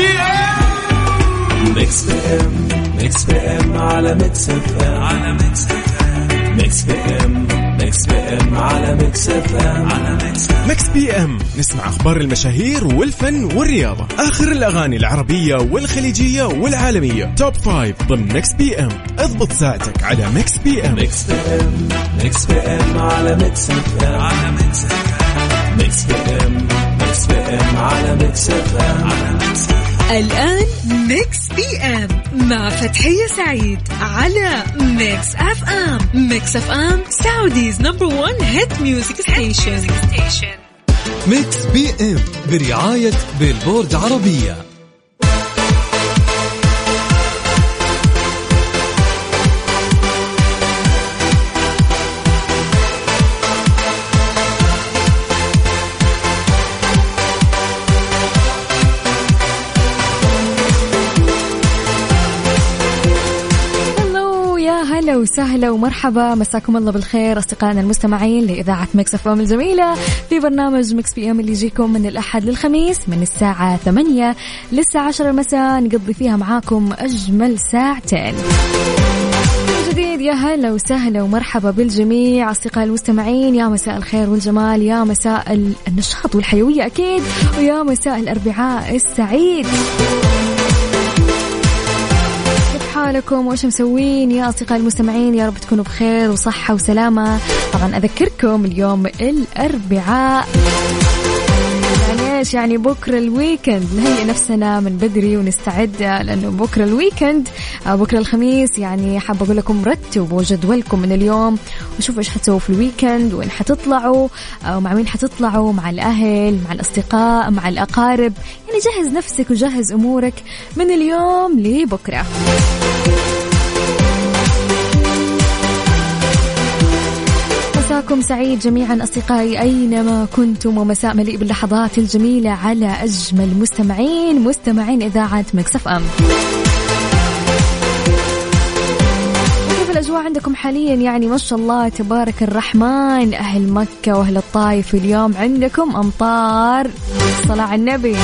PM Mix PM. Mix PM على Mix FM. على Mix M Mix PM Mix PM على Mix FM. على Mix Mix P M. نسمع أخبار المشاهير والفن والرياضة. آخر الأغاني العربية والخليجية والعالمية. Top Five ضمن Mix PM. اضبط ساعتك على Mix PM. Mix PM. Mix PM على Mix FM. على Mix F Mix PM. Mix PM على Mix FM. الآن Mix PM مع فتحية سعيد على Mix FM Mix FM Saudi's number 1 hit music station Mix PM برعاية Billboard عربية. وسهلا ومرحبا. مساكم الله بالخير أصدقائنا المستمعين لإذاعة Mix FM الجميلة في برنامج Mix PM اللي يجيكم من الأحد للخميس من الساعة 8 للساعة 10 المساء نقضي فيها معاكم أجمل ساعتين. جديد يا هلا وسهلا ومرحبا بالجميع أصدقائي المستمعين. يا مساء الخير والجمال يا مساء ال- النشاط والحيوية أكيد ويا مساء الأربعاء السعيد. حالكم؟ وإيش مسوين؟ يا أصدقائي المستمعين يا رب تكونوا بخير وصحة وسلامة. طبعا أذكركم اليوم الأربعاء. يعني إيش يعني بكرة ال weekend. نهيئ نفسنا من بدري ونستعد لأنه بكرة ال weekend آه، بكرة الخميس يعني حابة أقول لكم رتبوا جدولكم من اليوم وشوفوا إيش حتسووا في ال weekend وين حتطلعوا آه، ومع مين حتطلعوا؟ مع الأهل مع الأصدقاء مع الأقارب. يعني جهز نفسك وجهز أمورك من اليوم لبكرة. مساكم سعيد جميعا أصدقائي أينما كنتم ومساء مليء باللحظات الجميلة على أجمل مستمعين مستمعين إذاعة مكسف أم. كيف الأجواء عندكم حاليا؟ يعني ما شاء الله تبارك الرحمن أهل مكة وأهل الطايف اليوم عندكم أمطار صلاة على النبي.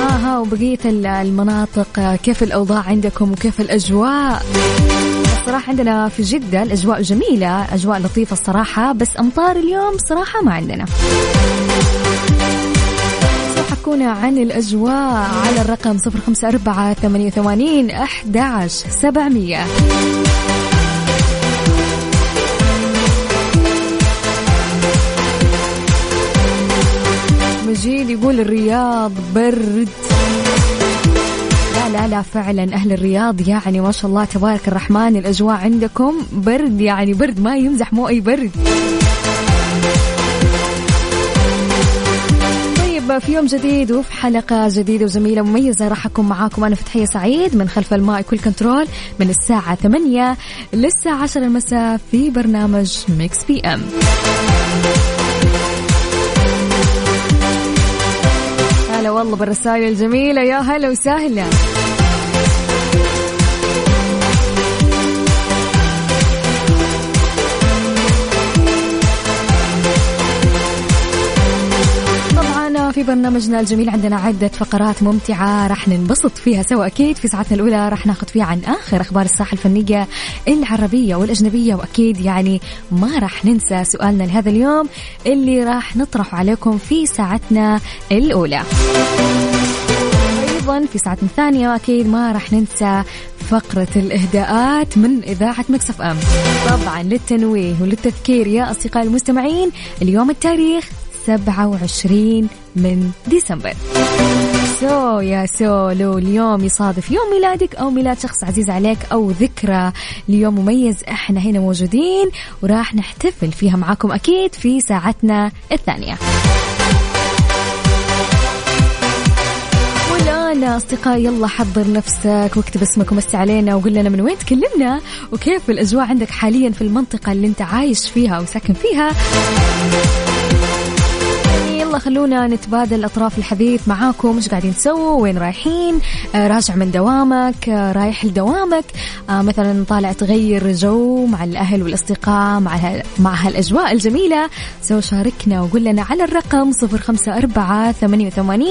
ها ها وبقية ال- المناطق كيف الأوضاع عندكم وكيف الأجواء؟ الصراحة عندنا في جدة الأجواء جميلة أجواء لطيفة الصراحة بس أمطار اليوم صراحة ما عندنا. حكونا عن الأجواء على الرقم صفر خمسة أربعة ثمانية وثمانين أحد سبعمية. مجيد يقول الرياض برد. لا لا لا فعلا. أهل الرياض يعني ما شاء الله تبارك الرحمن الأجواء عندكم برد يعني برد ما يمزح مو أي برد. طيب في يوم جديد وفي حلقة جديدة وجميلة مميزة راح أكون معاكم. أنا فتحية سعيد من خلف ال mic وال control من الساعة 8 للساعة 10 المساء في برنامج Mix PM. هلا والله بالرسائل الجميلة. يا هلا وسهلا. في برنامجنا الجميل عندنا عدة فقرات ممتعة راح ننبسط فيها سوا. أكيد في ساعتنا الأولى راح ناخذ فيها عن آخر أخبار الساحة الفنية العربية والأجنبية وأكيد يعني ما راح ننسى سؤالنا لهذا اليوم اللي راح نطرحه عليكم في ساعتنا الأولى. أيضا في ساعتنا الثانية أكيد ما راح ننسى فقرة الإهداءات من إذاعة Mix FM. طبعا للتنويه وللتذكير يا أصدقائي المستمعين اليوم التاريخ 27 من ديسمبر. so يا so لو اليوم يصادف يوم ميلادك أو ميلاد شخص عزيز عليك أو ذكرى. ليوم مميز إحنا هنا موجودين وراح نحتفل فيها معاكم أكيد في ساعتنا الثانية. والآن أصدقائي يلا حضر نفسك واكتب اسمك ومسي علينا وقول لنا من وين تكلمنا وكيف الأجواء عندك حاليا في المنطقة اللي أنت عايش فيها أو ساكن فيها. يلا خلونا نتبادل أطراف الحديث معاكم. إيش قاعدين تسووا؟ وين رايحين؟ آه راجع من دوامك. آه رايح لدوامك. آه مثلا طالع تغير جو مع الأهل والأصدقاء مع مع هالأجواء الجميلة. سو شاركنا وقول لنا على الرقم 054 88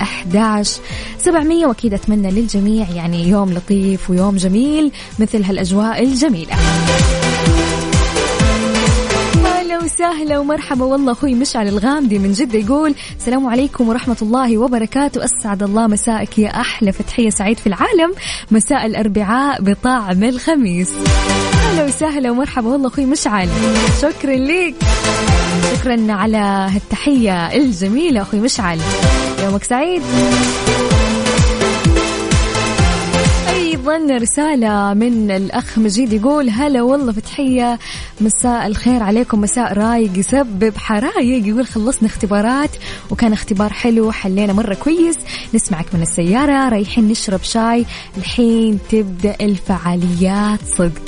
11 700 وأكيد أتمنى للجميع يعني يوم لطيف ويوم جميل مثل هالأجواء الجميلة. هلا وسهلا ومرحبا. والله أخوي مشعل الغامدي من جدة يقول السلام عليكم ورحمة الله وبركاته. أسعد الله مسائك يا أحلى فتحية سعيد في العالم. مساء الأربعاء بطعم الخميس. هلا وسهلا ومرحبا. والله أخوي مشعل شكرا لك. شكرا على هالتحية الجميلة أخوي مشعل. يومك سعيد. أيضا رسالة من الأخ مجيد يقول هلا والله فتحية. مساء الخير عليكم مساء رايق. يسبب حرايق. يقول خلصنا اختبارات وكان اختبار حلو حلينا مرة كويس. نسمعك من السيارة رايحين نشرب شاي. الحين تبدأ الفعاليات. صدق.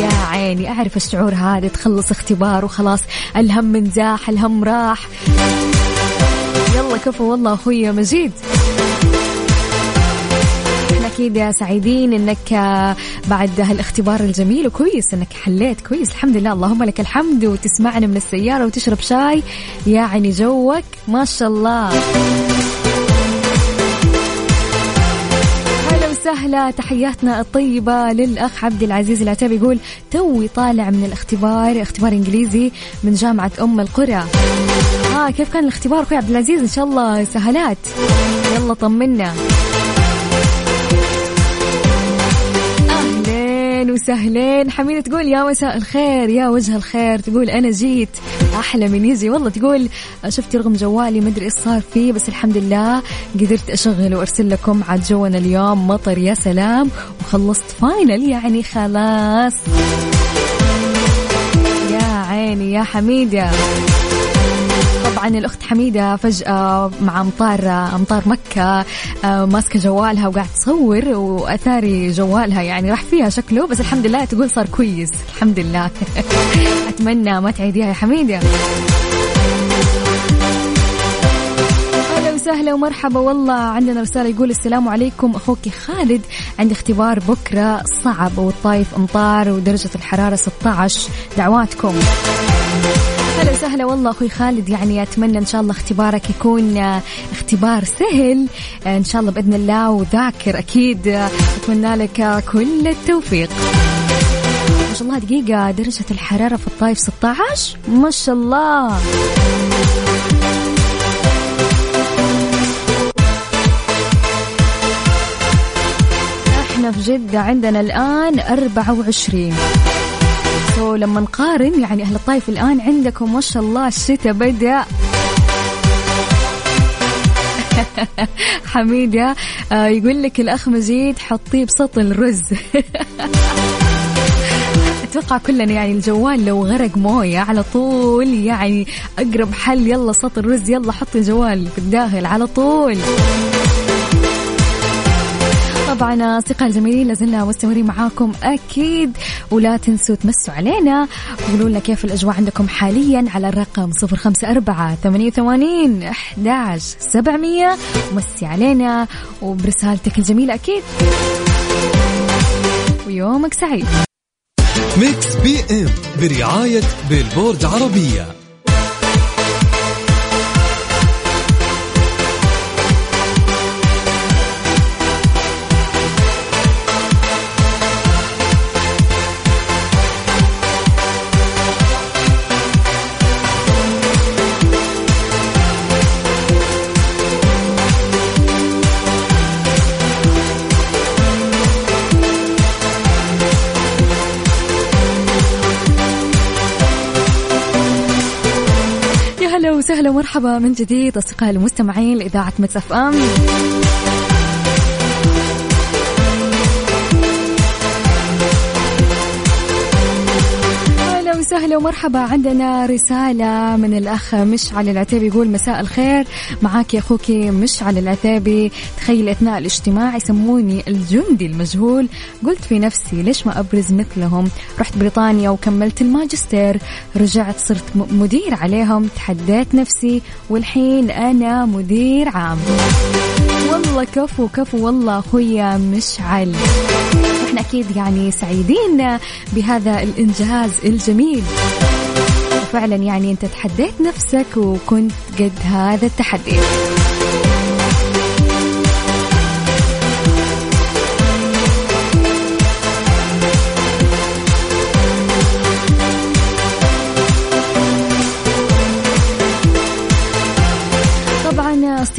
يا عيني أعرف الشعور هذا. تخلص اختبار وخلاص الهم من زاح الهم راح. يلا كفو والله أخوي مجيد. أكيد سعيدين إنك بعد هالاختبار الجميل وكويس إنك حليت كويس. الحمد لله. اللهم لك الحمد وتسمعنا من السيارة وتشرب شاي. يعني جوك ما شاء الله. هلا وسهلا. تحياتنا الطيبة للأخ عبد العزيز العتيبي يقول توي طالع من الاختبار اختبار إنجليزي من جامعة أم القرى. آه كيف كان الاختبار أخوي عبد العزيز؟ إن شاء الله سهلات. يلا طمنا. اهلين وسهلين حميدة تقول يا مساء الخير يا وجه الخير. تقول أنا جيت أحلى من يجي. والله تقول شفت رقم جوالي مدري إيش صار فيه بس الحمد لله قدرت أشغل وأرسل لكم عاد جونا اليوم مطر يا سلام. وخلصت فاينل يعني خلاص. يا عيني يا حميدة. طبعا الأخت حميدة فجأة مع امطار أمطار مكة آه، ماسكة جوالها وقاعد تصور وأثاري جوالها يعني راح فيها شكله بس الحمد لله تقول صار كويس. الحمد لله. أتمنى ما تعيديها يا حميدة. وسهلا ومرحبا. والله عندنا رسالة يقول السلام عليكم أخوك خالد. عندي اختبار بكرة صعب والطايف أمطار ودرجة الحرارة 16 دعواتكم. هلا وسهلا والله أخوي خالد. يعني أتمنى إن شاء الله اختبارك يكون آه، اختبار سهل آه، إن شاء الله بإذن الله وذاكر أكيد آه، أتمنى لك كل التوفيق. ما شاء الله دقيقة درجة الحرارة في الطايف 16 ما شاء الله. إحنا في جدة عندنا الآن 24 سو لما نقارن يعني أهل الطايف الآن عندكم ما شاء الله الشتاء بدأ. حميدة آه، يقول لك الأخ مجيد حطيه بسطل رز أتوقع كلنا يعني الجوال لو غرق موية على طول يعني أقرب حل يلا سطر رز يلا حط الجوال في الداخل على طول. طبعا أصدقاء الزميلين لازلنا مستمرين معاكم أكيد. ولا تنسوا تمسوا علينا. وقولوا لنا كيف الأجواء عندكم حاليا على الرقم 054 88 11 700 ومسي علينا وبرسالتك الجميلة أكيد. ويومك سعيد. Mix PM برعاية Billboard عربية. وسهلا ومرحبا من جديد أصدقائي المستمعين لإذاعة Mix FM هلا وسهلا ومرحبا. عندنا رسالة من الأخ مشعل العتيبي يقول مساء الخير. معاك يا أخوك مشعل العتيبي. تخيل أثناء الاجتماع يسموني الجندي المجهول. قلت في نفسي ليش ما أبرز مثلهم؟ رحت بريطانيا وكملت الماجستير. رجعت صرت مدير عليهم. تحديت نفسي والحين أنا مدير عام. والله كفو كفو والله أخويا مشعل. إحنا أكيد يعني سعيدين بهذا الإنجاز الجميل. فعلا يعني أنت تحديت نفسك وكنت قد هذا التحدي.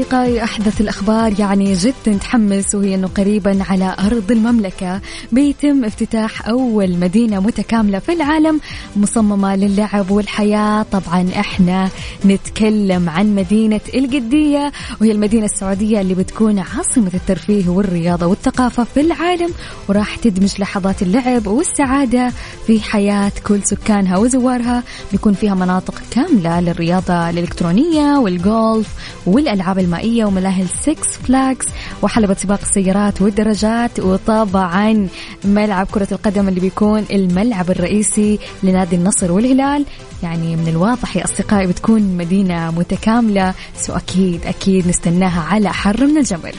أصدقائي أحدث الأخبار يعني جدا تحمس وهي أنه قريبا على أرض المملكة. بيتم افتتاح أول مدينة متكاملة في العالم مصممة للعب والحياة. طبعا إحنا نتكلم عن مدينة القدية وهي المدينة السعودية اللي بتكون عاصمة الترفيه والرياضة والثقافة في العالم وراح تدمج لحظات اللعب والسعادة في حياة كل سكانها وزوارها. بيكون فيها مناطق كاملة للرياضة الإلكترونية والجولف والألعاب المائية وملاهي Six Flags وحلبة سباق السيارات والدراجات وطبعا ملعب كرة القدم اللي بيكون الملعب الرئيسي لنادي النصر والهلال. يعني من الواضح يا أصدقائي بتكون مدينة متكاملة so أكيد أكيد نستناها على حر من الجمر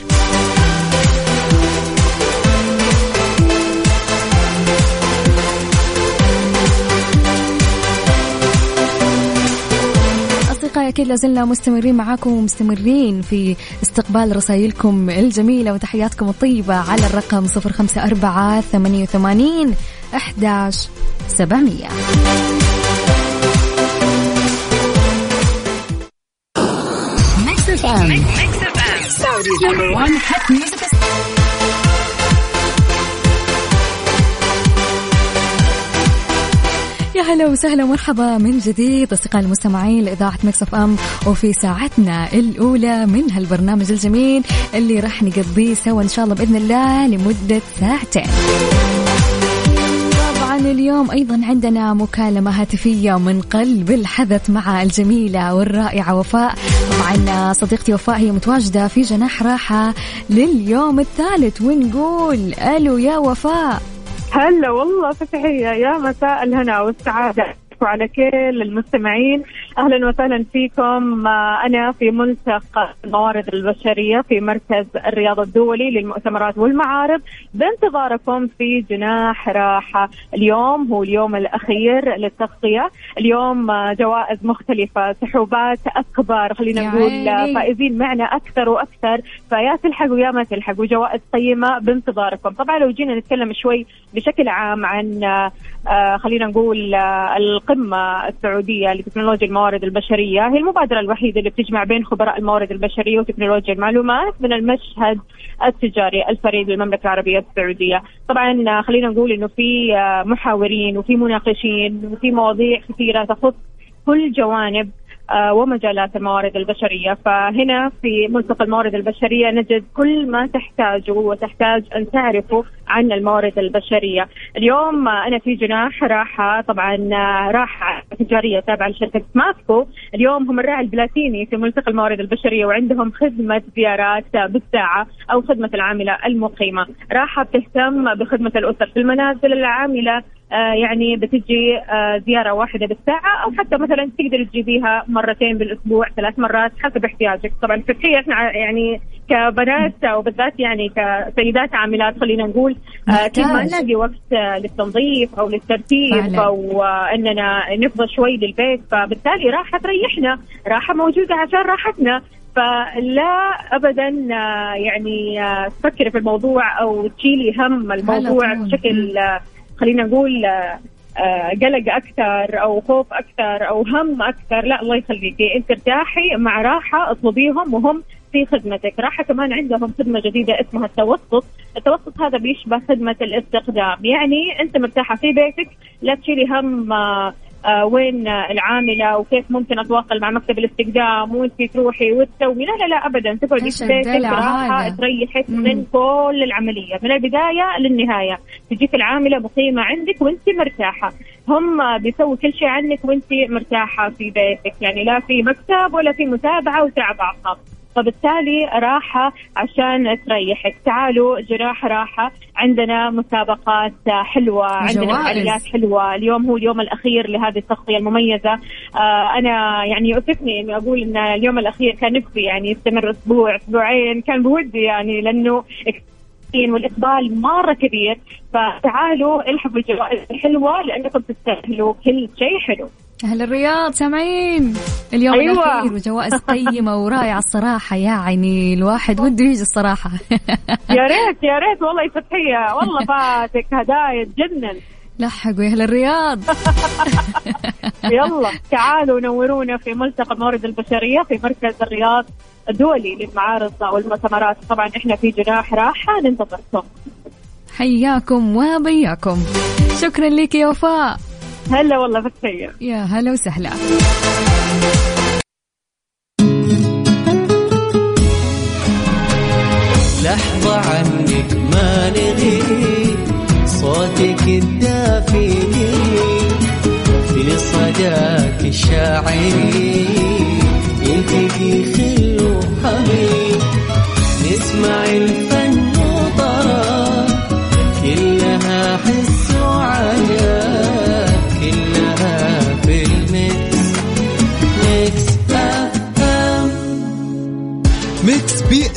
أصدقائي أكيد لازلنا مستمرين معاكم ومستمرين في استقبال رسائلكم الجميلة وتحياتكم الطيبة على الرقم صفر خمسة أربعة ثمانية وثمانين أحداش سبعمية. يا هلا وسهلا ومرحبا من جديد أصدقائي المستمعين لإذاعة مكس أف أم وفي ساعتنا الأولى من هالبرنامج الجميل اللي راح نقضيه سوا إن شاء الله بإذن الله لمدة ساعتين. طبعا اليوم أيضا عندنا مكالمة هاتفية من قلب الحدث مع الجميلة والرائعة وفاء طبعا صديقتي وفاء هي متواجدة في جناح راحة لليوم الثالث ونقول ألو يا وفاء هلا والله فتحية يا مساء الهنا والسعادة وعلى كل المستمعين. أهلا وسهلا فيكم. أنا في ملتقى الموارد البشرية في مركز الرياض الدولي للمؤتمرات والمعارض. بانتظاركم في جناح راحه اليوم هو اليوم الأخير للتغطية. اليوم جوائز مختلفة سحوبات أكبر خلينا نقول فائزين معنا أكثر وأكثر. فيا تلحقوا يا ما تلحقوا جوائز قيمه بانتظاركم. طبعا لو جينا نتكلم شوي بشكل عام عن خلينا نقول القمة السعودية لتكنولوجيا الموارد البشرية. هي المبادرة الوحيدة اللي بتجمع بين خبراء الموارد البشرية وتكنولوجيا المعلومات من المشهد التجاري الفريد للمملكة العربية السعودية. طبعا خلينا نقول إنه في محاورين وفي مناقشين وفي مواضيع كثيرة تخص كل جوانب آه، ومجالات الموارد البشرية. فهنا في ملتقى الموارد البشرية نجد كل ما تحتاجه وتحتاج أن تعرفه عن الموارد البشرية. اليوم أنا في جناح راحة طبعا آه، راحة تجارية تابعة لشركة ماسكو اليوم هم الراعي البلاتيني في ملتقى الموارد البشرية وعندهم خدمة زيارات بالساعة أو خدمة العاملة المقيمة. راحة بتهتم بخدمة الأسر في المنازل العاملة آه، يعني بتجي آه، زيارة واحدة بالساعة أو حتى مثلا تقدر تجيبيها مرتين بالأسبوع ثلاث مرات حسب احتياجك. طبعا في إحنا يعني كبنات وبالذات يعني كسيدات عاملات خلينا نقول كل ما نلاقي وقت للتنظيف أو للترتيب فعلا. أو إننا نفضى شوي للبيت فبالتالي راحة تريحنا راحة موجودة عشان راحتنا. فلا ابدا يعني تفكري في الموضوع أو تشيلي هم الموضوع بشكل خلينا نقول آه، قلق أكثر أو خوف أكثر أو هم أكثر. لا الله يخليكي أنت ارتاحي مع راحة اطلبيهم وهم في خدمتك. راحة كمان عندهم خدمة جديدة اسمها التوسط. التوسط هذا بيشبه خدمة الاستخدام. يعني أنت مرتاحة في بيتك لا تشيلي هم آه، آه وين العاملة وكيف ممكن أتواصل مع مكتب الاستقدام وانت تروحي وتسوي؟ لا لا لا ابدا. تقعدي في بيتك راحه؟ تريحك. من كل العملية من البداية للنهاية. تجيك العاملة مقيمة عندك وانت مرتاحة. هم بيسووا كل شيء عنك وانت مرتاحة في بيتك يعني لا في مكتب ولا في متابعة وتعب اعصاب فبالتالي راحة عشان تريحك تعالوا جراح راحة عندنا مسابقات حلوة عندنا. فعاليات حلوة. اليوم هو اليوم الأخير لهذه التغطية المميزة. آه أنا يعني يؤسفني إني أقول إن اليوم الأخير كان نفسي يعني يستمر أسبوع أسبوعين. كان بودي يعني لأنه والإقبال مرة كبير. فتعالوا الحقوا الجوائز الحلوة لأنكم تستاهلوا كل شيء حلو. أهل الرياض سامعين؟ اليوم أيوة. الأخير وجوائز قيمة ورائعة الصراحة يعني الواحد وده يجي الصراحة. يا ريت يا ريت والله يا فتحية والله فاتك هدايا تجنن لحقوا يا أهل الرياض. يلا تعالوا نورونا في ملتقى الموارد البشرية في مركز الرياض الدولي للمعارض والمؤتمرات. طبعا إحنا في جناح راحة ننتظركم. حياكم وبياكم. شكرا لك يا وفاء. هلا والله فتحية يا هلا وسهلا. لحظة عنك ما نغيب صوتك الدافي في صداك الشاعري يلتقي خل وحبيب نسمع الفن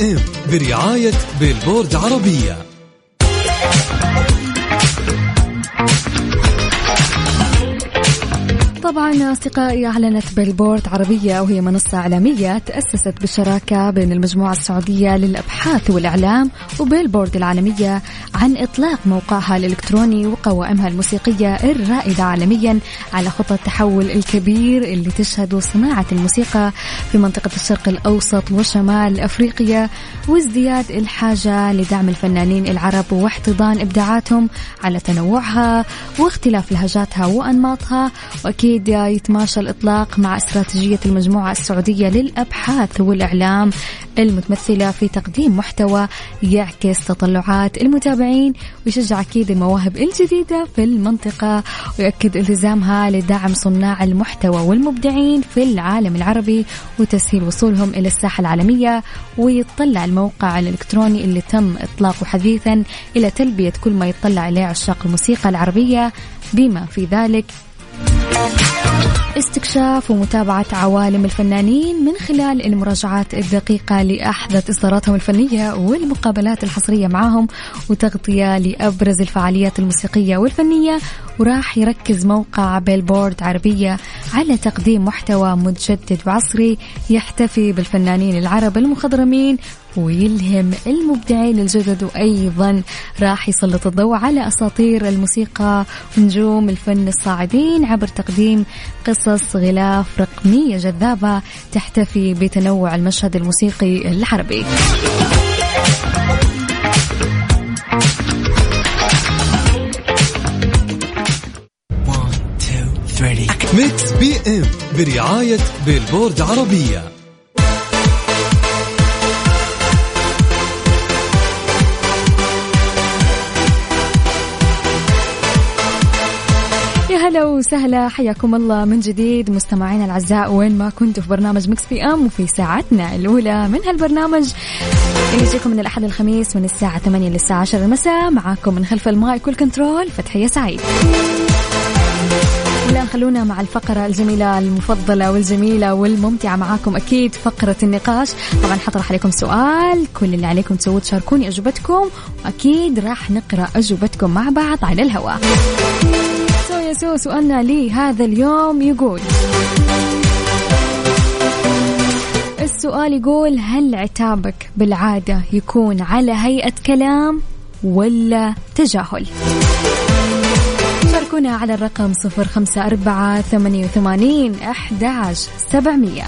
ام برعاية بيلبورد عربية. طبعا أصدقائي أعلنت بيلبورد عربية وهي منصة إعلامية تأسست بالشراكة بين المجموعة السعودية للأبحاث والإعلام وبيلبورد العالمية عن إطلاق موقعها الإلكتروني وقوائمها الموسيقية الرائدة عالميا على خطى التحول الكبير اللي تشهد صناعة الموسيقى في منطقة الشرق الأوسط وشمال أفريقيا وازدياد الحاجة لدعم الفنانين العرب واحتضان إبداعاتهم على تنوعها واختلاف لهجاتها وأنماطها وأكيد يتماشى الإطلاق مع استراتيجية المجموعة السعودية للأبحاث والإعلام. المتمثلة في تقديم محتوى يعكس تطلعات المتابعين ويشجع أكيد المواهب الجديدة في المنطقة ويؤكد التزامها لدعم صناع المحتوى والمبدعين في العالم العربي وتسهيل وصولهم إلى الساحة العالمية. ويطلع الموقع الإلكتروني اللي تم إطلاقه حديثا إلى تلبية كل ما يطلع إليه عشاق الموسيقى العربية. بما في ذلك Thank you. استكشاف ومتابعة عوالم الفنانين من خلال المراجعات الدقيقة لأحدث إصداراتهم الفنية والمقابلات الحصرية معهم وتغطية لأبرز الفعاليات الموسيقية والفنية. وراح يركز موقع بيلبورد عربية على تقديم محتوى متجدد وعصري يحتفي بالفنانين العرب المخضرمين ويلهم المبدعين الجدد. وأيضا راح يسلط الضوء على أساطير الموسيقى ونجوم الفن الصاعدين عبر تقديم قصص غلاف رقمية جذابة تحتفي بتنوع المشهد الموسيقي العربي. Mix PM برعاية Billboard عربية. هلا وسهلا حياكم الله من جديد مستمعينا الأعزاء وين ما كنتوا في برنامج Mix PM وفي ساعتنا الأولى من هالبرنامج. اللي يجيكم من الأحد للخميس من الساعة 8 للساعة 10 المساء معاكم من خلف ال mic وال control فتحية سعيد. الآن خلونا مع الفقرة الجميلة المفضلة والجميلة والممتعة معاكم أكيد فقرة النقاش. طبعا حطرح عليكم سؤال كل اللي عليكم تسووه تشاركوني أجوبتكم وأكيد راح نقرأ أجوبتكم مع بعض على الهواء. so يا so سؤالنا لي هذا اليوم يقول السؤال يقول هل عتابك بالعادة يكون على هيئة كلام ولا تجاهل؟ شاركونا على الرقم صفر خمسة أربعة ثمانية وثمانين أحداش سبعمية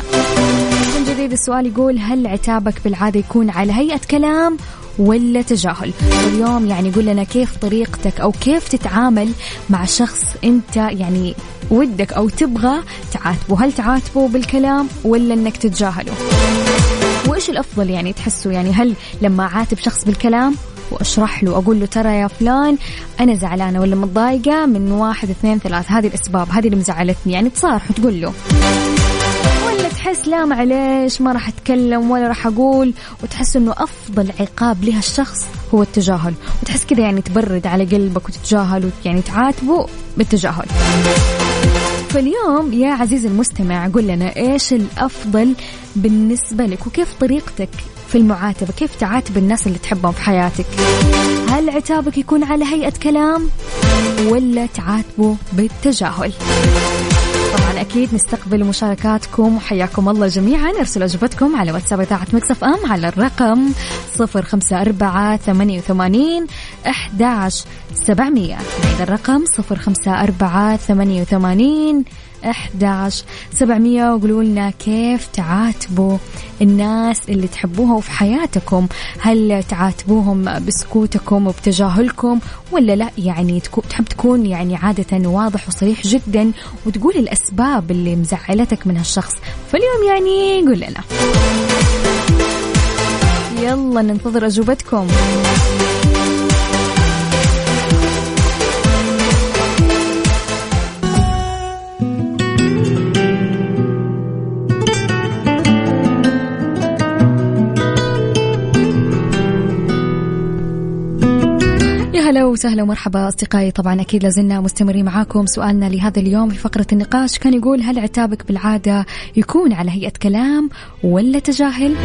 من جديد السؤال يقول هل عتابك بالعادة يكون على هيئة كلام ولا تجاهل. واليوم يعني قول لنا كيف طريقتك أو كيف تتعامل مع شخص أنت يعني ودك أو تبغى تعاتبه؟ هل تعاتبه بالكلام ولا أنك تتجاهله؟ وإيش الأفضل يعني تحسوا يعني هل لما أعاتب شخص بالكلام وأشرح له أقول له ترى يا فلان أنا زعلانة ولا متضايقة من واحد اثنين ثلاث هذه الأسباب هذه اللي مزعلتني يعني تصارح وتقول له. تحس لا معليش ما راح أتكلم ولا راح أقول وتحس إنه أفضل عقاب لها الشخص هو التجاهل. وتحس كذا يعني تبرد على قلبك وتتجاهل يعني تعاتبه بالتجاهل. فاليوم يا عزيزي المستمع قل لنا إيش الأفضل بالنسبة لك؟ وكيف طريقتك في المعاتبة؟ كيف تعاتب الناس اللي تحبهم في حياتك؟ هل عتابك يكون على هيئة كلام ولا تعاتبه بالتجاهل؟ طبعا أكيد نستقبل مشاركاتكم وحياكم الله جميعا. أرسلوا أجوبتكم على واتساب إذاعة مكسف إم على الرقم صفر خمسة أربعة ثمانية وثمانين احداش سبعمئه بعيد الرقم صفر خمسة أربعة ثمانية وثمانين 11 700 وقولوا لنا كيف تعاتبوا الناس اللي تحبوها وفي حياتكم؟ هل تعاتبوهم بسكوتكم وبتجاهلكم ولا لا؟ يعني تحب تكون يعني عادة واضح وصريح جدا وتقول الأسباب اللي مزعلتك من هالشخص. فاليوم يعني قول لنا. يلا ننتظر أجوبتكم. هلا وسهلا ومرحبا أصدقائي. طبعا أكيد لازلنا مستمرين معاكم سؤالنا لهذا اليوم في فقرة النقاش. كان يقول هل عتابك بالعادة يكون على هيئة كلام ولا تجاهل؟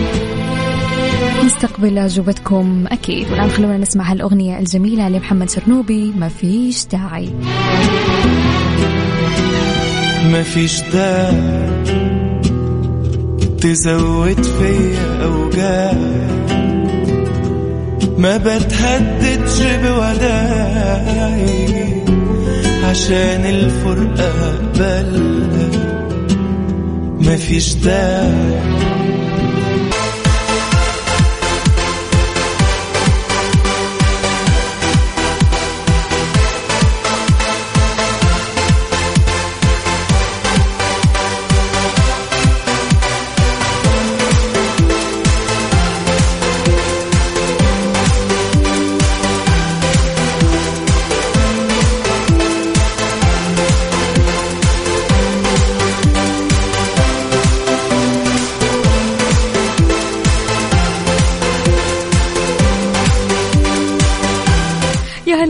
نستقبل أجوبتكم أكيد. والآن خلونا نسمع هالأغنية الجميلة لمحمد شرنوبي ما فيش داعي ما فيش داعي تزود فيا اوجاع ما بتهددش بوداعي عشان الفرقة أقبلها مفيش داعي.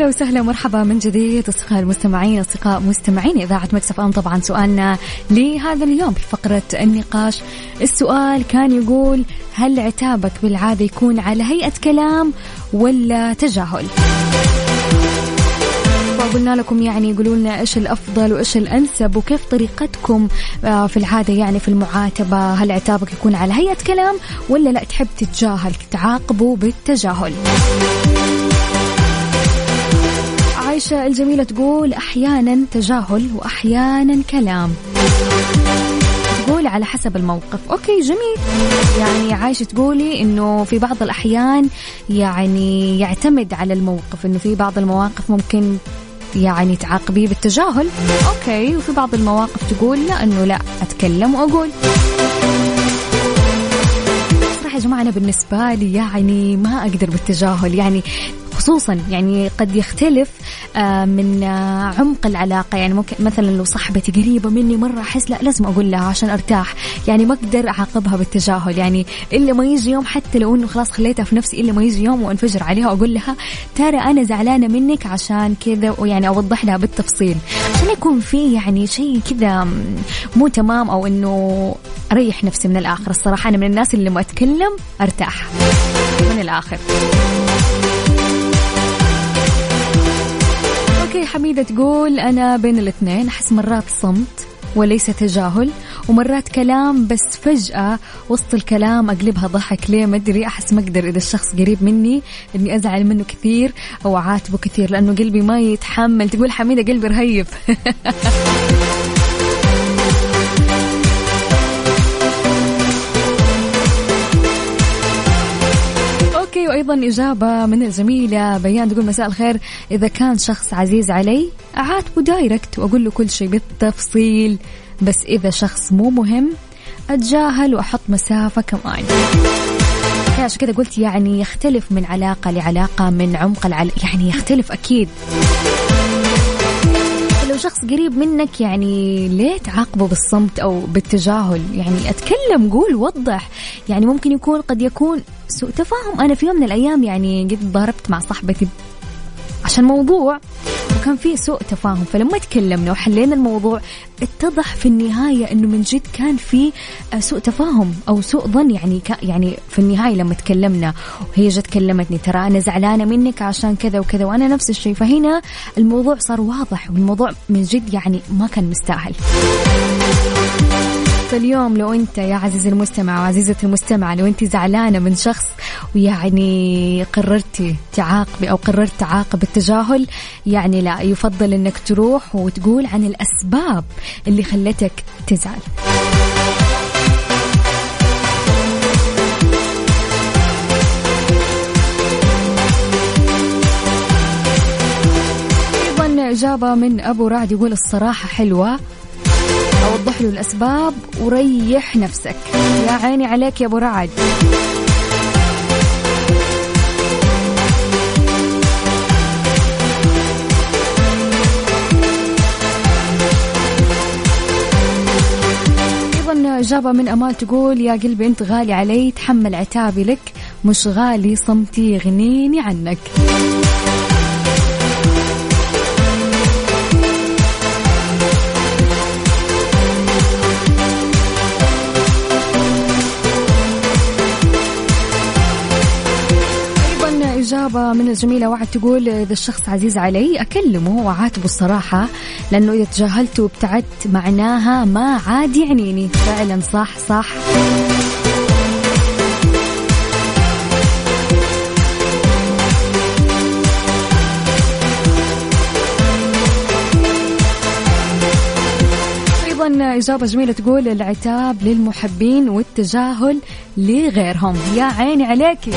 هلا وسهلا ومرحبا من جديد اصدقاء المستمعين أصدقاء مستمعين إذاعة مكسف أم. طبعا سؤالنا لهذا اليوم في فقرة النقاش. السؤال كان يقول هل عتابك بالعاده يكون على هيئة كلام ولا تجاهل؟ قلنا لكم يعني يقولوا لنا إيش الأفضل وإيش الأنسب وكيف طريقتكم آه، في العادة يعني في المعاتبة. هل عتابك يكون على هيئة كلام ولا لا تحب تتجاهل تعاقبه بالتجاهل؟ عائشة الجميلة تقول أحيانا تجاهل وأحيانا كلام. تقول على حسب الموقف. okay جميل. يعني عايشة تقولي أنه في بعض الأحيان يعني يعتمد على الموقف أنه في بعض المواقف ممكن يعني تعاقبيه بالتجاهل. okay وفي بعض المواقف تقول لا أنه لا أتكلم وأقول. صراحة يا جماعة أنا بالنسبة لي يعني ما أقدر بالتجاهل. يعني خصوصا يعني قد يختلف آه، من آه، عمق العلاقة. يعني ممكن مثلا لو صاحبتي قريبة مني مرة أحس لا لازم أقول لها عشان أرتاح. يعني ما أقدر أعاقبها بالتجاهل. يعني إلا ما يجي يوم حتى لو إنه خلاص خليتها في نفسي إلا ما يجي يوم وأنفجر عليها وأقول لها ترى أنا زعلانة منك عشان كذا ويعني أوضح لها بالتفصيل. عشان يكون في يعني شيء كذا مو تمام أو إنه أريح نفسي من الآخر. الصراحة أنا من الناس اللي لما أتكلم أرتاح من الآخر. أوكي حميدة تقول أنا بين الاثنين أحس مرات صمت وليس تجاهل ومرات كلام بس فجأة وسط الكلام أقلبها ضحك. ليه؟ ما أدري أحس ما أقدر إذا الشخص قريب مني إني أزعل منه كثير أو أعاتبه كثير لأنه قلبي ما يتحمل. تقول حميدة قلبي رهيب. أيضا إجابة من الجميلة بيان تقول مساء الخير. إذا كان شخص عزيز علي أعاتبه دايركت وأقول له كل شيء بالتفصيل. بس إذا شخص مو مهم أتجاهل وأحط مسافة كمان. عشان كذا قلت يعني يختلف من علاقة لعلاقة من عمق العل... يعني يختلف أكيد. لو شخص قريب منك يعني ليه تعاقبه بالصمت أو بالتجاهل؟ يعني أتكلم قول وضح. يعني ممكن يكون قد يكون سوء تفاهم. أنا في يوم من الأيام يعني قد ضربت مع صاحبتي عشان موضوع وكان في سوء تفاهم. فلما تكلمنا وحلينا الموضوع اتضح في النهاية إنه من جد كان في سوء تفاهم أو سوء ظن. يعني يعني في النهاية لما تكلمنا وهي جت كلمتني ترى أنا زعلانة منك عشان كذا وكذا وأنا نفس الشيء. فهنا الموضوع صار واضح والموضوع من جد يعني ما كان مستاهل. فاليوم لو أنت يا عزيزي المستمع وعزيزتي المستمعة لو أنت زعلانة من شخص ويعني قررتي تعاقبي أو قررت تعاقب التجاهل يعني لا يفضل إنك تروح وتقول عن الأسباب اللي خلتك تزعل. إجابة من أبو رعد يقول الصراحة حلوة. وضح له الأسباب وريح نفسك. يا عيني عليك يا أبو رعد. إجابة من أمال تقول يا قلبي أنت غالي علي تحمل عتابي لك مش غالي صمتي يغنيني عنك. إجابة من الجميلة وعد تقول إذا الشخص عزيز علي أكلمه وأعاتبه الصراحة لأنه إذا تجاهلته وابتعدت معناها ما عاد يعنيني. فعلا صح صح. إجابة جميلة تقول العتاب للمحبين والتجاهل لغيرهم. يا عيني عليكي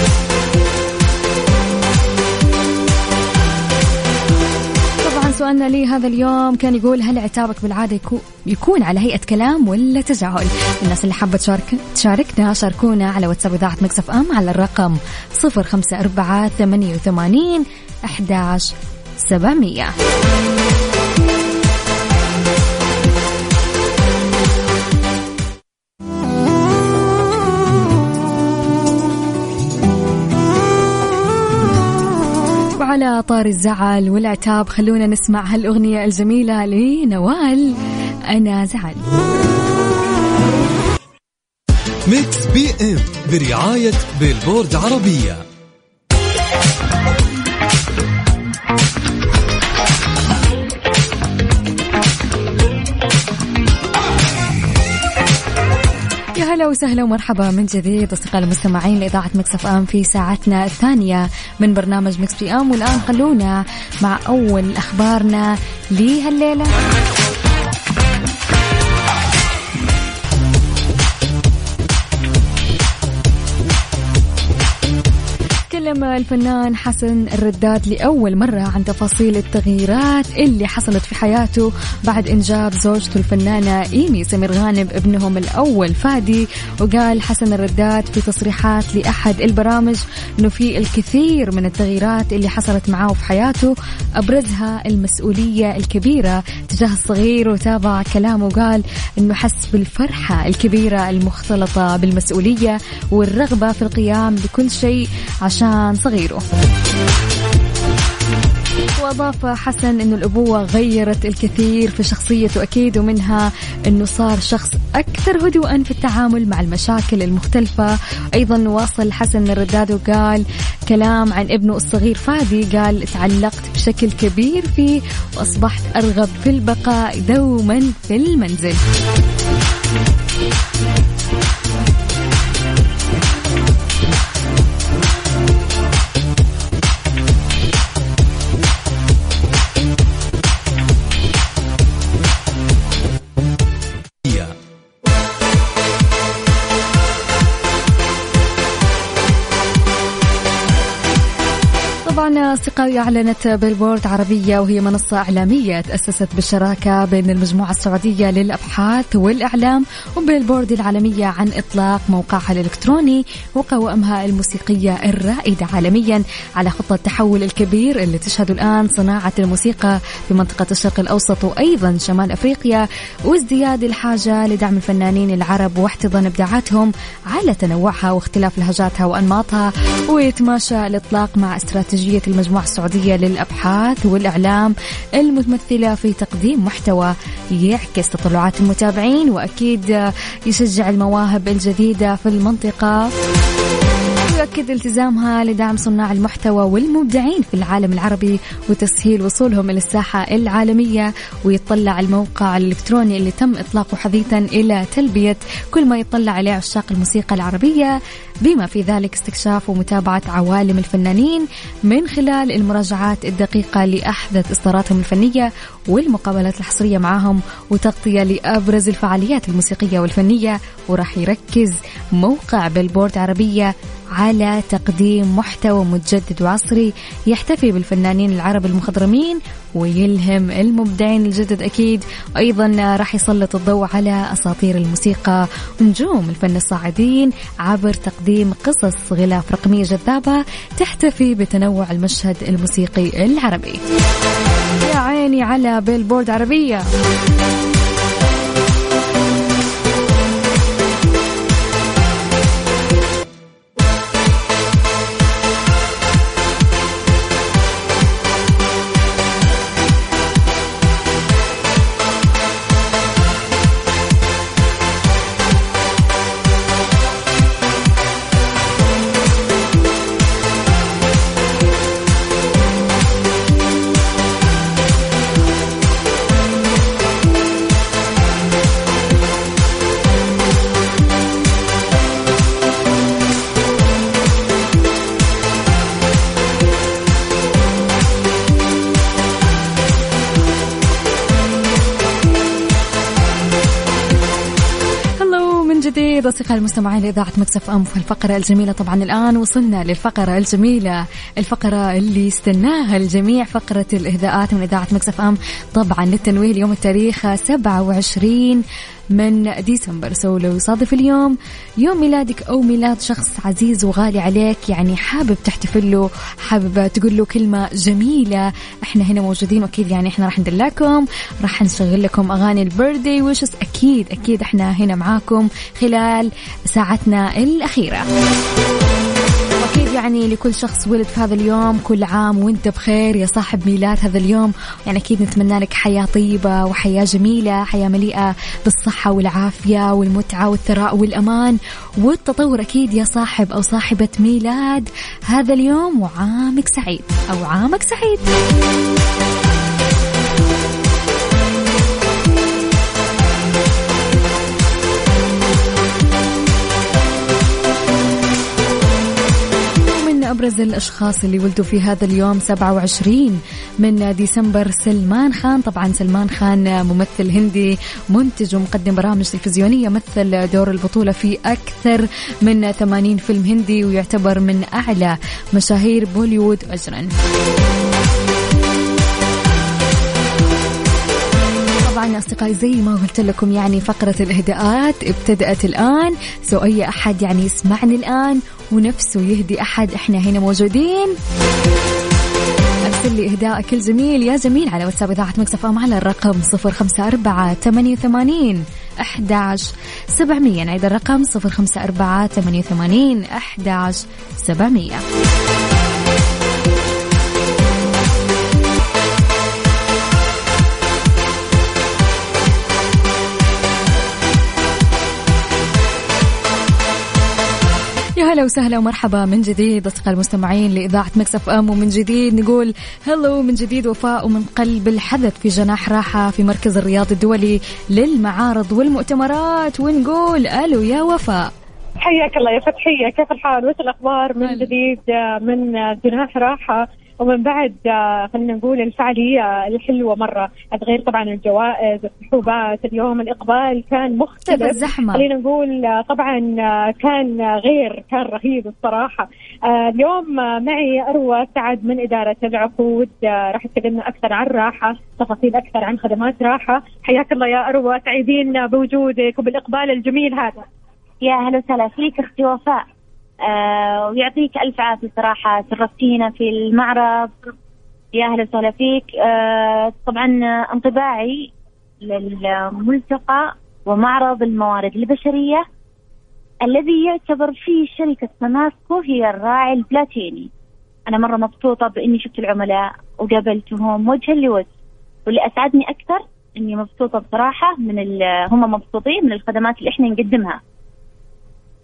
سؤالنا لي هذا اليوم كان يقول هل عتابك بالعادة يكون على هيئة كلام ولا تجاهل الناس اللي حابة تشارك تشاركنا شاركونا على واتساب إذاعة مكسف أم على الرقم 054 88 11 700 وعلى طار الزعل والعتاب خلونا نسمع هالأغنية الجميلة لنوال. أنا زعل. Mix PM برعاية Billboard عربية. هلا وسهلا ومرحبا من جديد أصدقاء المستمعين لإذاعة Mix FM في ساعتنا الثانية من برنامج مكس بي أم. والآن خلونا مع أول أخبارنا لهالليلة. تكلم الفنان حسن الرداد لأول مرة عن تفاصيل التغييرات اللي حصلت في حياته بعد إنجاب زوجته الفنانة إيمي سمير غانم ابنهم الأول فادي. وقال حسن الرداد في تصريحات لأحد البرامج أنه في الكثير من التغييرات اللي حصلت معاه في حياته أبرزها المسؤولية الكبيرة تجاه الصغير وتابع كلامه. وقال أنه حس بالفرحة الكبيرة المختلطة بالمسؤولية والرغبة في القيام بكل شيء عشان عن صغيره. وأضاف حسن أن الأبوة غيرت الكثير في شخصيته أكيد ومنها أنه صار شخص أكثر هدوءا في التعامل مع المشاكل المختلفة. أيضا واصل حسن الرداد وقال كلام عن ابنه الصغير فادي قال تعلقت بشكل كبير فيه وأصبحت أرغب في البقاء دوما في المنزل. أصدقائي أعلنت بيلبورد عربية وهي منصة إعلامية تأسست بالشراكة بين المجموعة السعودية للأبحاث والإعلام وبيلبورد العالمية عن إطلاق موقعها الإلكتروني وقوائمها الموسيقية الرائدة عالميا على خطة التحول الكبير اللي تشهد الآن صناعة الموسيقى في منطقة الشرق الأوسط وأيضا شمال أفريقيا وازدياد الحاجة لدعم الفنانين العرب واحتضان إبداعاتهم على تنوعها واختلاف لهجاتها وأنماطها ويتماشى الإطلاق مع استراتيجية المجموعة السعودية للأبحاث والإعلام المتمثلة في تقديم محتوى يعكس تطلعات المتابعين وأكيد يشجع المواهب الجديدة في المنطقة. ويؤكد التزامها لدعم صناع المحتوى والمبدعين في العالم العربي وتسهيل وصولهم إلى الساحة العالمية ويطلع الموقع الإلكتروني اللي تم إطلاقه حديثا إلى تلبية كل ما يطلع عليه عشاق الموسيقى العربية. بما في ذلك استكشاف ومتابعة عوالم الفنانين من خلال المراجعات الدقيقة لأحدث إصداراتهم الفنية والمقابلات الحصرية معهم وتغطية لأبرز الفعاليات الموسيقية والفنية. وراح يركز موقع بيلبورد عربية على تقديم محتوى متجدد وعصري يحتفي بالفنانين العرب المخضرمين ويلهم المبدعين الجدد أكيد. وأيضا راح يسلط الضوء على أساطير الموسيقى ونجوم الفن الصاعدين عبر تقديم قصص غلاف رقمية جذابة تحتفي بتنوع المشهد الموسيقي العربي. يا عيني على بيلبورد عربية. أصدقائي المستمعين لإذاعة Mix FM في الفقرة الجميلة طبعا الآن وصلنا للفقرة الجميلة الفقرة اللي استناها الجميع فقرة الإهداءات من إذاعة Mix FM طبعا للتنويه اليوم التاريخ 27 من ديسمبر. so لو يصادف اليوم يوم ميلادك أو ميلاد شخص عزيز وغالي عليك يعني حابب تحتفل له حابب تقول له كلمة جميلة إحنا هنا موجودين واكيد يعني إحنا راح ندلعكم راح نشغل لكم أغاني ال birthday wishes أكيد أكيد إحنا هنا معاكم خلال ساعتنا أكيد يعني لكل شخص ولد في هذا اليوم كل عام وانت بخير يا صاحب ميلاد هذا اليوم. يعني أكيد نتمنى لك حياة طيبة وحياة جميلة حياة مليئة بالصحة والعافية والمتعة والثراء والأمان والتطور أكيد يا صاحب أو صاحبة ميلاد هذا اليوم وعامك سعيد أو عامك سعيد. أبرز الأشخاص اللي ولدوا في هذا اليوم 27 من ديسمبر سلمان خان. طبعا سلمان خان ممثل هندي منتج ومقدم برامج تلفزيونية مثل دور البطولة في أكثر من 80 فيلم هندي ويعتبر من أعلى مشاهير بوليوود أجرا طبعا أصدقائي زي ما قلت لكم يعني فقرة الإهداءات ابتدأت الآن. سو أي أحد يعني يسمعني الآن ونفسه يهدي أحد. إحنا هنا موجودين. أرسل لي كل الجميل يا جميل على واتساب إذاعة مكسفة على الرقم 054 88 11 700 نعيد الرقم 054 88 11 700 هلا وسهلا ومرحبا من جديد اصدقاء المستمعين لإذاعة مكسف أم. ومن جديد نقول هلو من جديد وفاء ومن قلب الحدث في جناح راحة في مركز الرياض الدولي للمعارض والمؤتمرات. ونقول ألو يا وفاء. حياك الله يا فتحية. كيف الحال؟ وش الأخبار من. جديد آه، من جناح راحة؟ ومن بعد آه، خلينا نقول الفعالية الحلوة مرة. غير طبعا الجوائز السحوبات اليوم الإقبال كان مختلف. كيف الزحمة؟ خلينا نقول آه، طبعا آه، كان غير كان رهيب الصراحة. آه، اليوم معي أروى سعد من إدارة العقود. راح تكلمنا أكثر عن راحة تفاصيل أكثر عن خدمات راحة. حياك الله يا أروى. سعيدين بوجودك وبالإقبال الجميل هذا. يا هلا وسهلا فيك أختي وفاء. آه ويعطيك ألف عافية صراحة. شرفتينا في المعرض. يا أهلا وسهلا فيك. آه طبعا انطباعي للملتقى ومعرض الموارد البشرية الذي يعتبر فيه شركة سماسكو هي الراعي البلاتيني. أنا مرة مبسوطة بإني شفت العملاء وقابلتهم وجها لوجه. واللي أسعدني أكثر إني مبسوطة بصراحة من هم مبسوطين من الخدمات اللي إحنا نقدمها.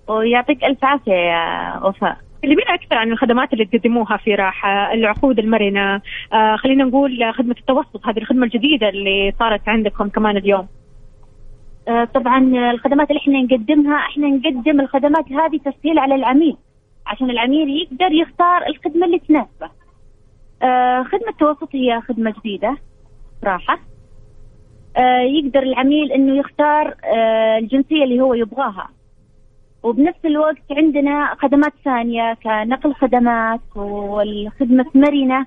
ويعطيك ألف عافية يا وفاء كلمينا أكثر عن الخدمات اللي تقدموها في راحة العقود المرنة آه خلينا نقول خدمة التوسط هذه الخدمة الجديدة اللي صارت عندكم كمان اليوم آه، طبعا الخدمات اللي إحنا نقدمها إحنا نقدم الخدمات هذه تسهيل على العميل عشان العميل يقدر يختار الخدمة اللي تناسبه. آه، خدمة التوسط هي خدمة جديدة صراحة. آه، يقدر العميل إنه يختار آه، الجنسية اللي هو يبغاها. وبنفس الوقت عندنا خدمات ثانية كنقل خدمات والخدمة مرنه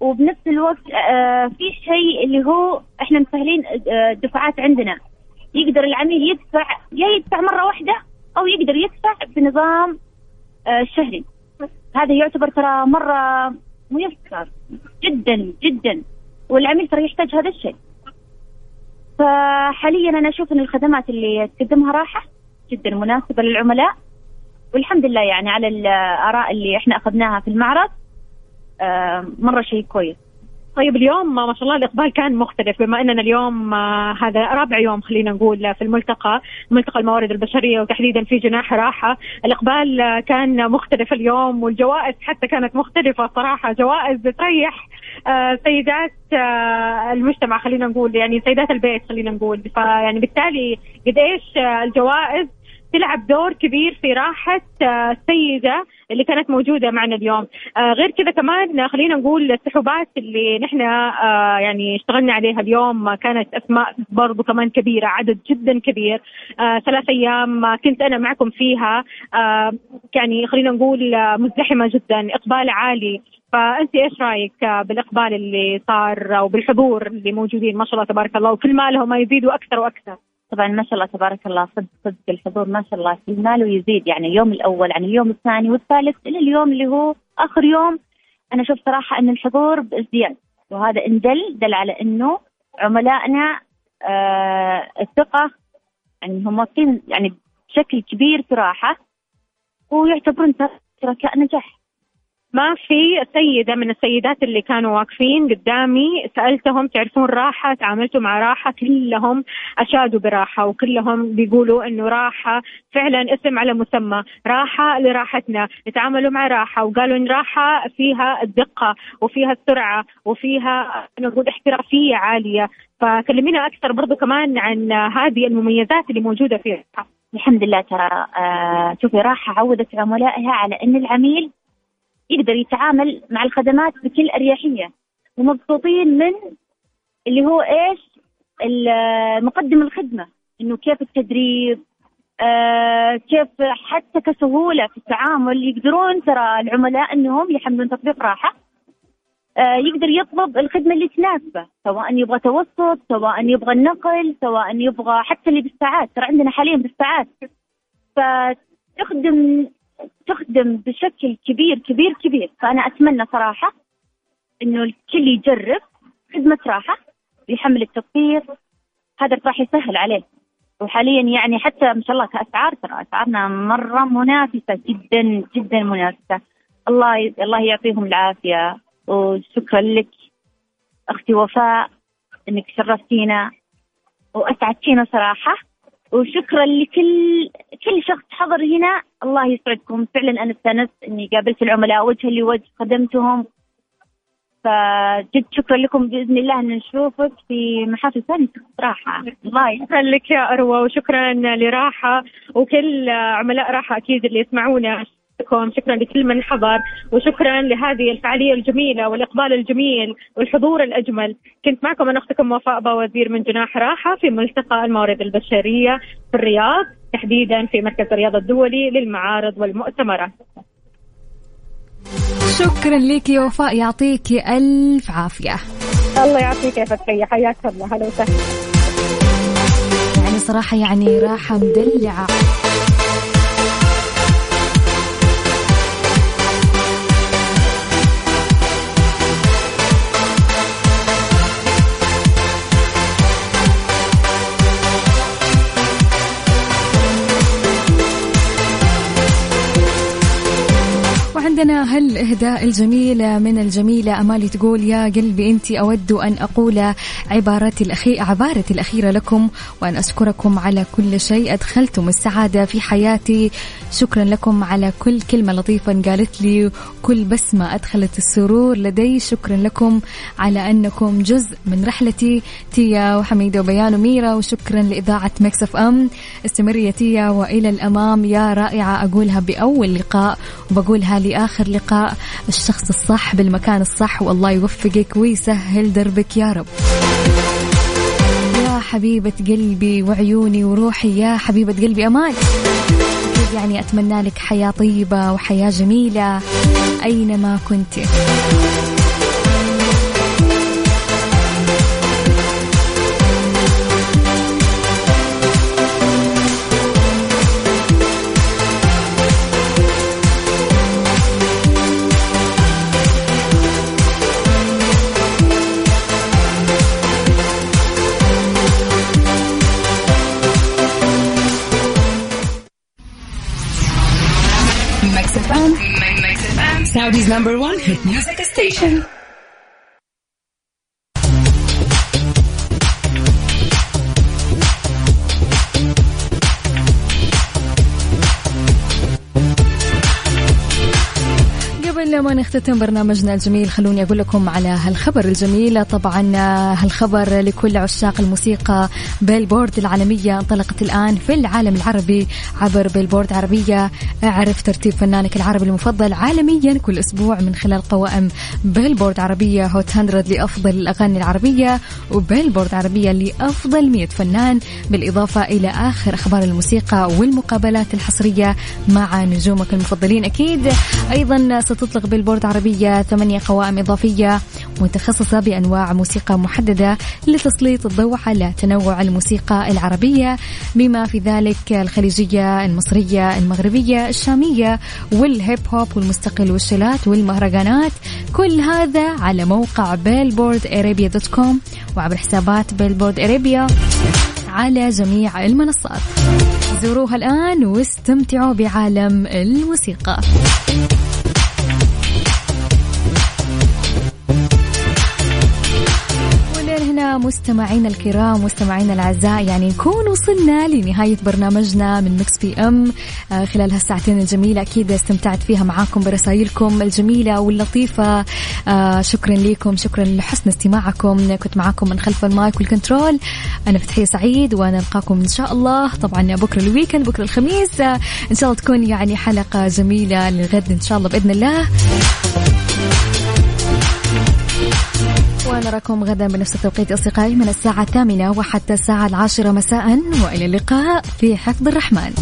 وبنفس الوقت آه، في شيء اللي هو إحنا مسهلين آه، دفعات عندنا. يقدر العميل يدفع يا يدفع مرة واحدة أو يقدر يدفع بنظام آه، شهري. هذا يعتبر ترى مرة ميسر جدا جدا. والعميل ترى يحتاج هذا الشيء. فحاليا أنا أشوف إن الخدمات اللي تقدمها راحة. جدا مناسبة للعملاء. والحمد لله يعني على الآراء اللي إحنا أخذناها في المعرض آه، مرة شيء كويس. طيب اليوم ما شاء الله الإقبال كان مختلف. بما أننا اليوم آه، هذا رابع يوم خلينا نقول في الملتقى ملتقى الموارد البشرية وتحديدا في جناح راحة. الإقبال آه، كان مختلف اليوم والجوائز حتى كانت مختلفة صراحة. جوائز تريح آه، سيدات آه، المجتمع خلينا نقول يعني سيدات البيت خلينا نقول. فيعني بالتالي قد إيش آه، الجوائز تلعب دور كبير في راحة آه، السيدة اللي كانت موجودة معنا اليوم. آه، غير كذا كمان خلينا نقول السحوبات اللي نحن آه، يعني اشتغلنا عليها اليوم كانت أسماء برضو كمان كبيرة عدد جدا كبير. ثلاث أيام آه، كنت أنا معكم فيها. يعني خلينا نقول مزدحمة جدا إقبال عالي. فأنت إيش رأيك آه، بالإقبال اللي صار وبالحضور اللي موجودين؟ ما شاء الله تبارك الله وكل ما لهم يزيدوا أكثر وأكثر. طبعا ما شاء الله تبارك الله صدق صدق الحضور ما شاء الله في المال ويزيد يعني اليوم الأول عن اليوم الثاني والثالث إلى اليوم اللي هو آخر يوم. أنا أشوف صراحة إن الحضور بإزدياد وهذا إن دل دل على إنه عملائنا آه الثقة يعني هم واثقين يعني بشكل كبير في راحه ويعتبرون شركاء نجاح. ما في سيدة من السيدات اللي كانوا واقفين قدامي. سألتهم تعرفون راحة؟ تعاملتوا مع راحة؟ كلهم أشادوا براحة وكلهم بيقولوا إنه راحة فعلا اسم على مسمى راحة لراحتنا. نتعاملوا مع راحة وقالوا إن راحة فيها الدقة وفيها السرعة وفيها نقول احترافية عالية. فكلمينا أكثر برضو كمان عن هذه المميزات اللي موجودة في راحة الحمد لله ترى آه شوفي راحة عودت عملائها على إن العميل يقدر يتعامل مع الخدمات بكل أريحية. ومبسوطين من اللي هو إيش؟ مقدم الخدمة. إنه كيف التدريب آه كيف حتى كسهولة في التعامل يقدرون ترى العملاء إنهم يحملون تطبيق راحة. آه يقدر يطلب الخدمة اللي تناسبه سواء يبغى توسط سواء يبغى النقل سواء يبغى حتى اللي بالساعات. ترى عندنا حاليا بالساعات. فتخدم تخدم بشكل كبير كبير كبير. فأنا أتمنى صراحة إنه الكل يجرب خدمة راحة يحمل التطبيق هذا راح يسهل عليه. وحاليا يعني حتى ما شاء الله كأسعار ترى أسعارنا مرة منافسة جدا جدا منافسة. الله ي... الله يعطيهم العافية. وشكرا لك أختي وفاء إنك شرفتينا. وأسعدتينا صراحة. وشكرا لكل كل شخص حضر هنا. الله يسعدكم. فعلا أنا استأنست إني قابلت العملاء وجها لوجه خدمتهم فجد شكرا لكم بإذن الله إن نشوفك في محافل ثانية راحة. الله شكرا لك يا أروى وشكرا لراحة. وكل عملاء راحة أكيد اللي يسمعونا. لكم شكرا لكل من حضر وشكرا لهذه الفعالية الجميلة والإقبال الجميل والحضور الأجمل. كنت معكم أنا أختكم وفاء وزير من جناح راحة في ملتقى الموارد البشرية في الرياض تحديدا في مركز الرياض الدولي للمعارض والمؤتمرات. شكرا لك يا وفاء يعطيك ألف عافية. الله يعطيك يا فتحية حياك الله. هلا وسهلا. يعني صراحة يعني راحة مدلعة. عندنا هالإهداء الجميلة من الجميلة أمالي تقول يا قلبي أنت أود أن أقول عبارتي الأخيرة عبارتي الأخيرة لكم وأن أشكركم على كل شيء. أدخلتم السعادة في حياتي. شكرا لكم على كل كلمة لطيفة قالت لي. كل بسمة أدخلت السرور لدي. شكرا لكم على أنكم جزء من رحلتي. تيا وحميدة وبيان وميرا. وشكرا لإذاعة مكسف أم. استمري يا تيا وإلى الأمام. يا رائعة أقولها بأول لقاء وبقولها لآخر. لقاء. الشخص الصح بالمكان الصح والله يوفقك ويسهل دربك يا رب. يا حبيبة قلبي وعيوني وروحي يا حبيبة قلبي أمان. يعني أتمنى لك حياة طيبة وحياة جميلة أينما كنت. Saudi's number one hit music station. نختتم برنامجنا الجميل. خلوني أقول لكم على هالخبر الجميل. طبعا هالخبر لكل عشاق الموسيقى بيلبورد العالمية انطلقت الآن في العالم العربي عبر Billboard عربية. أعرف ترتيب فنانك العربي المفضل عالميا كل أسبوع من خلال قوائم Billboard عربية Hot 100 لأفضل الأغاني العربية و Billboard عربية لأفضل 100 فنان بالإضافة إلى آخر أخبار الموسيقى والمقابلات الحصرية مع نجومك المفضلين. أكيد أيضا ستطلق Billboard عربية ثمانية قوائم إضافية متخصصة بأنواع موسيقى محددة لتسليط الضوء على تنوع الموسيقى العربية بما في ذلك الخليجية المصرية المغربية الشامية وال hip hop والمستقل والشلات والمهرجانات. كل هذا على موقع Billboard Arabia dot com وعبر حسابات Billboard Arabia على جميع المنصات. زوروها الآن واستمتعوا بعالم الموسيقى. مستمعينا الكرام مستمعينا الأعزاء يعني نكون وصلنا لنهاية برنامجنا من Mix PM. آه، خلال هالساعتين الجميلة أكيد استمتعت فيها معاكم برسائلكم الجميلة واللطيفة. آه، شكرا لكم شكرا لحسن استماعكم. كنت معاكم من خلف ال mic وال control. أنا فتحية سعيد وأنا القاكم إن شاء الله. طبعا بكرة ال weekend بكرة الخميس. آه، إن شاء الله تكون يعني حلقة جميلة للغد إن شاء الله بإذن الله. ونراكم غدا بنفس التوقيت أصدقائي من الساعة الثامنة وحتى الساعة العاشرة مساء وإلى اللقاء في حفظ الرحمن.